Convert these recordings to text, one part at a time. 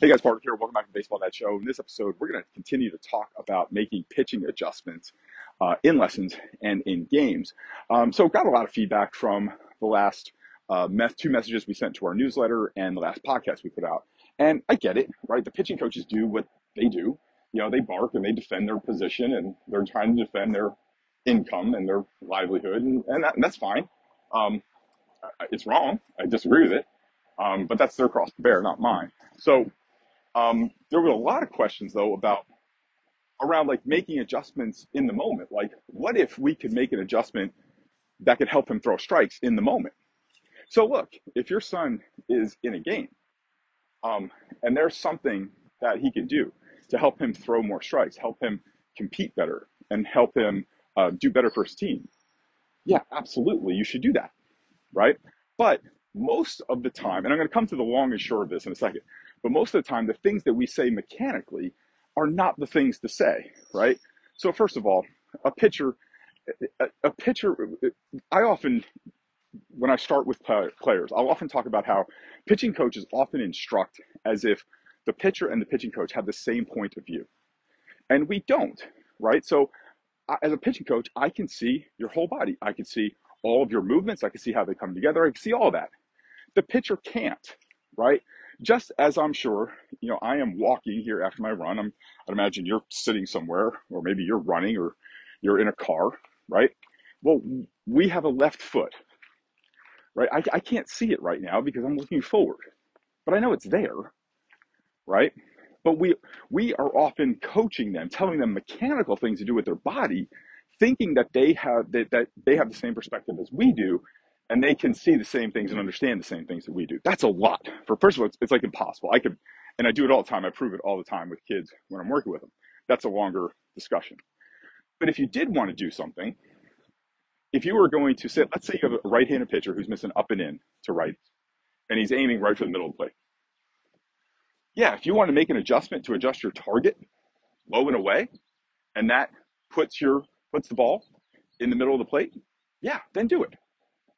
Hey guys, Parker here. Welcome back to Baseball Dad Show. In this episode, we're going to continue to talk about making pitching adjustments uh, in lessons and in games. Um, so, got a lot of feedback from the last uh, two messages we sent to our newsletter and the last podcast we put out. And I get it, right? The pitching coaches do what they do. You know, they bark and they defend their position and they're trying to defend their income and their livelihood, and, and, that, and that's fine. Um, it's wrong. I disagree with it. Um, but that's their cross to bear, not mine. So, um, there were a lot of questions though about around like making adjustments in the moment. Like, what if we could make an adjustment that could help him throw strikes in the moment? So, look, if your son is in a game, um, and there's something that he can do to help him throw more strikes, help him compete better, and help him uh, do better for his team, yeah, absolutely, you should do that, right? But most of the time, and I'm going to come to the long and short of this in a second, but most of the time, the things that we say mechanically are not the things to say, right? So first of all, a pitcher, a, pitcher, I often, when I start with players, I'll often talk about how pitching coaches often instruct as if the pitcher and the pitching coach have the same point of view. And we don't, right? So as a pitching coach, I can see your whole body. I can see all of your movements. I can see how they come together. I can see all that. The pitcher can't, right? Just as I'm sure, you know, I am walking here after my run. I'm, I'd imagine you're sitting somewhere, or maybe you're running, or you're in a car, right? Well, we have a left foot, right? I, I can't see it right now because I'm looking forward, but I know it's there, right? But we we are often coaching them, telling them mechanical things to do with their body, thinking that they have that, that they have the same perspective as we do, and they can see the same things and understand the same things that we do. That's a lot. For first of all, it's, it's like impossible. I could, and I do it all the time. I prove it all the time with kids when I'm working with them. That's a longer discussion. But if you did want to do something, if you were going to sit, let's say you have a right-handed pitcher who's missing up and in to right, and he's aiming right for the middle of the plate. Yeah, if you want to make an adjustment to adjust your target low and away, and that puts your puts the ball in the middle of the plate, yeah, then do it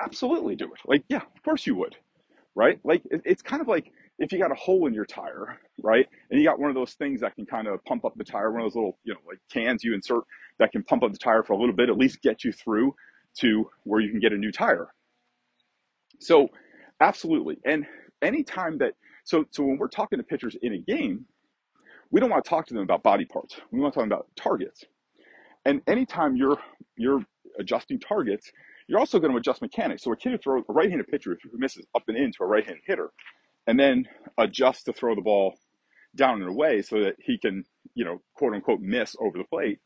absolutely do it. Like, yeah, of course you would, right? Like, it, it's kind of like if you got a hole in your tire, right? And you got one of those things that can kind of pump up the tire, one of those little, you know, like cans you insert that can pump up the tire for a little bit, at least get you through to where you can get a new tire. So, absolutely. And anytime that, so, so when we're talking to pitchers in a game, we don't want to talk to them about body parts. We want to talk about targets. And anytime you're, you're adjusting targets, you're also going to adjust mechanics. So a kid who throws a right-handed pitcher who misses up and in to a right-handed hitter, and then adjust to throw the ball down and away so that he can, you know, quote unquote miss over the plate.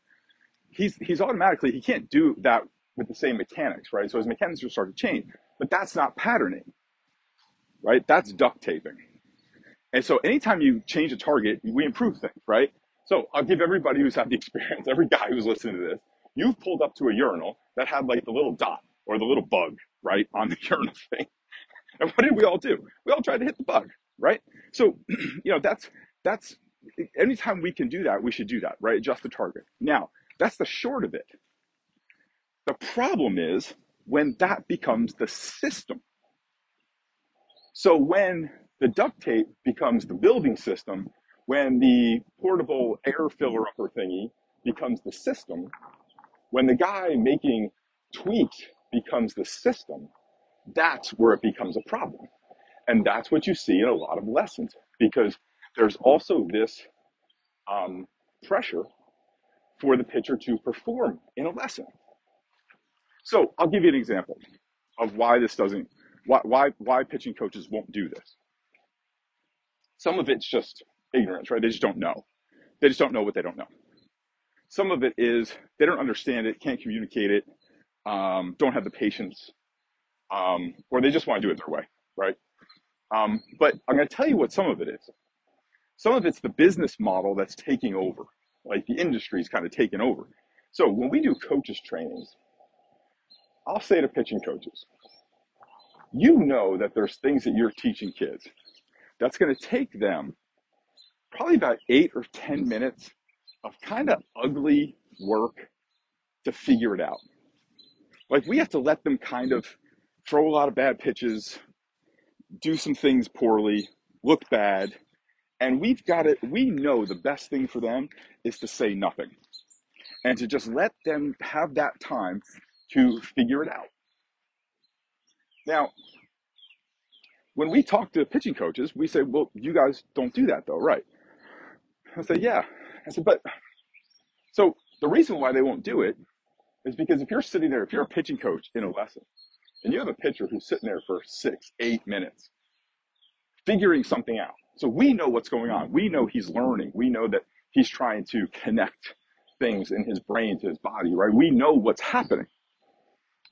He's he's automatically he can't do that with the same mechanics, right? So his mechanics will start to change. But that's not patterning, right? That's duct taping. And so anytime you change a target, we improve things, right? So I'll give everybody who's had the experience, every guy who's listening to this, you've pulled up to a urinal that had like the little dot or the little bug, right, on the urinal thing. And what did we all do? We all tried to hit the bug, right? So, you know, that's that's anytime we can do that, we should do that, right? Adjust the target. Now, that's the short of it. The problem is when that becomes the system. So when the duct tape becomes the building system, when the portable air filler upper thingy becomes the system, when the guy making tweaks becomes the system, that's where it becomes a problem. And that's what you see in a lot of lessons because there's also this um, pressure for the pitcher to perform in a lesson. So I'll give you an example of why this doesn't, why, why, why pitching coaches won't do this. Some of it's just ignorance, right? They just don't know. They just don't know what they don't know. Some of it is they don't understand it, can't communicate it, um, don't have the patience, um, or they just want to do it their way, right? Um, but I'm going to tell you what some of it is. Some of it's the business model that's taking over, like the industry's kind of taken over. So when we do coaches trainings, I'll say to pitching coaches, you know that there's things that you're teaching kids that's going to take them probably about eight or 10 minutes of kind of ugly work to figure it out. Like we have to let them kind of throw a lot of bad pitches, do some things poorly, look bad, And we've got it, we know the best thing for them is to say nothing and to just let them have that time to figure it out. Now, when we talk to pitching coaches, we say, well, you guys don't do that though, right? I say, yeah. I said, but so the reason why they won't do it is because if you're sitting there, if you're a pitching coach in a lesson and you have a pitcher who's sitting there for six, eight minutes figuring something out. So we know what's going on. We know he's learning. We know that he's trying to connect things in his brain to his body, right? We know what's happening.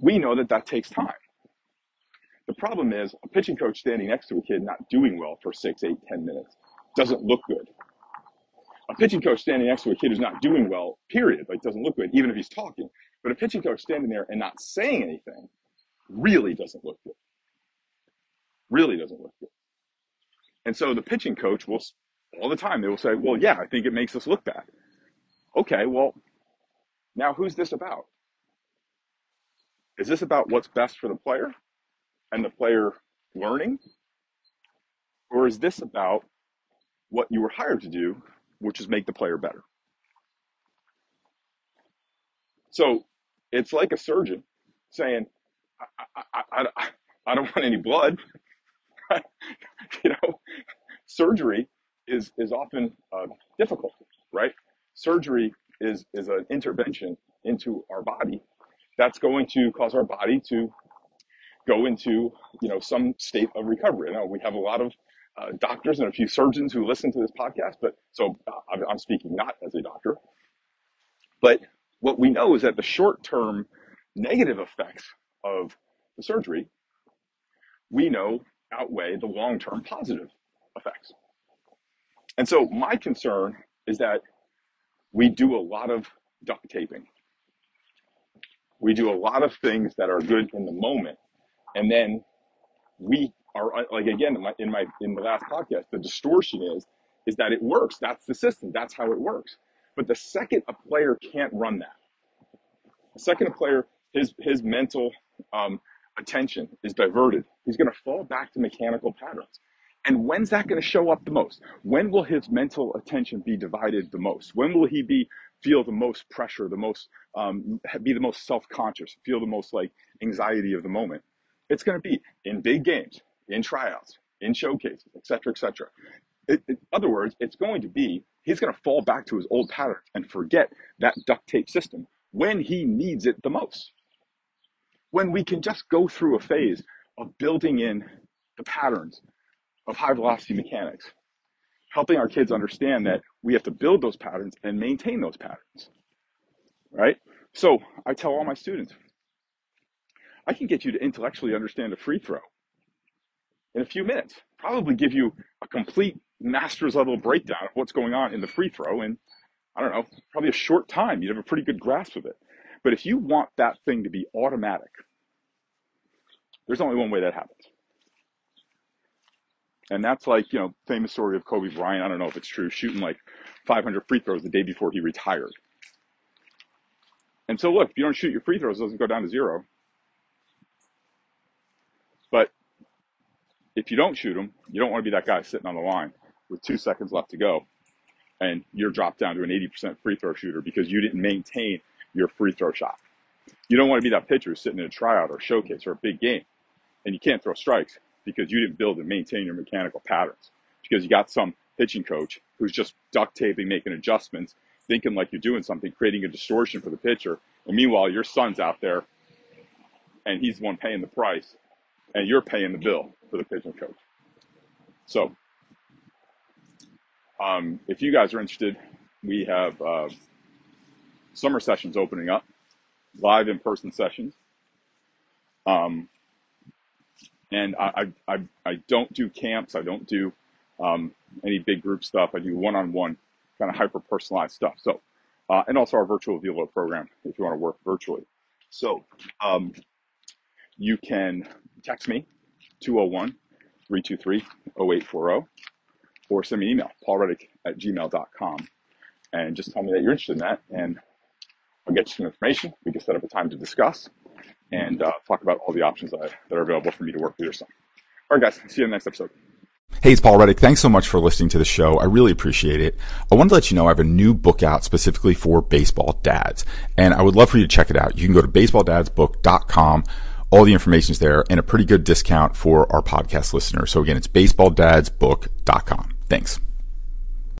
We know that that takes time. The problem is a pitching coach standing next to a kid not doing well for six, eight, ten minutes doesn't look good. A pitching coach standing next to a kid who's not doing well, period, like doesn't look good, even if he's talking. But a pitching coach standing there and not saying anything really doesn't look good. Really doesn't look good. And so the pitching coach will, all the time, they will say, well, yeah, I think it makes us look bad. Okay, well, now who's this about? Is this about what's best for the player and the player learning? Or is this about what you were hired to do, which is make the player better? So it's like a surgeon saying, I, I, I, I don't want any blood. you know, surgery is, is often uh, difficult, right? Surgery is, is an intervention into our body that's going to cause our body to go into, you know, some state of recovery. I know we have a lot of uh, doctors and a few surgeons who listen to this podcast, but so uh, I'm speaking not as a doctor. But what we know is that the short term negative effects of the surgery, we know outweigh the long term positive effects. And so my concern is that we do a lot of duct taping. We do a lot of things that are good in the moment. And then we are like, again, in my, in my, in the last podcast, the distortion is, is that it works. That's the system. That's how it works. But the second a player can't run that, the second a player, his, his mental, um, attention is diverted, he's going to fall back to mechanical patterns. And when's that going to show up the most? When will his mental attention be divided the most? When will he be feel the most pressure, the most um, be the most self-conscious, feel the most like anxiety of the moment? It's going to be in big games, in tryouts, in showcases, etc., etc. In other words, it's going to be he's going to fall back to his old patterns and forget that duct tape system when he needs it the most. When we can just go through a phase of building in the patterns of high velocity mechanics, helping our kids understand that we have to build those patterns and maintain those patterns. Right? So I tell all my students, I can get you to intellectually understand a free throw in a few minutes, probably give you a complete master's level breakdown of what's going on in the free throw in, I don't know, probably a short time. You'd have a pretty good grasp of it. But if you want that thing to be automatic, there's only one way that happens. And that's like, you know, famous story of Kobe Bryant. I don't know if it's true, shooting like 500 free throws the day before he retired. And so, look, if you don't shoot your free throws, it doesn't go down to zero. But if you don't shoot them, you don't want to be that guy sitting on the line with two seconds left to go and you're dropped down to an 80% free throw shooter because you didn't maintain your free throw shot. You don't want to be that pitcher sitting in a tryout or showcase or a big game and you can't throw strikes because you didn't build and maintain your mechanical patterns. Because you got some pitching coach who's just duct taping, making adjustments, thinking like you're doing something, creating a distortion for the pitcher. And meanwhile, your son's out there and he's the one paying the price and you're paying the bill for the pitching coach. So, um, if you guys are interested, we have uh, summer sessions opening up, live in person sessions. Um, and I, I, I don't do camps. I don't do um, any big group stuff. I do one-on-one kind of hyper personalized stuff. So, uh, and also our virtual Velo program if you want to work virtually. So, um, you can text me 201 323 0840 or send me an email, paulreddick at gmail.com, and just tell me that you're interested in that. And I'll get you some information. We can set up a time to discuss and uh, talk about all the options that, that are available for me to work with your son. All right, guys, see you in the next episode. Hey, it's Paul Reddick. Thanks so much for listening to the show. I really appreciate it. I wanted to let you know I have a new book out specifically for baseball dads, and I would love for you to check it out. You can go to baseballdadsbook.com. All the information is there and a pretty good discount for our podcast listeners. So again, it's baseballdadsbook.com. Thanks.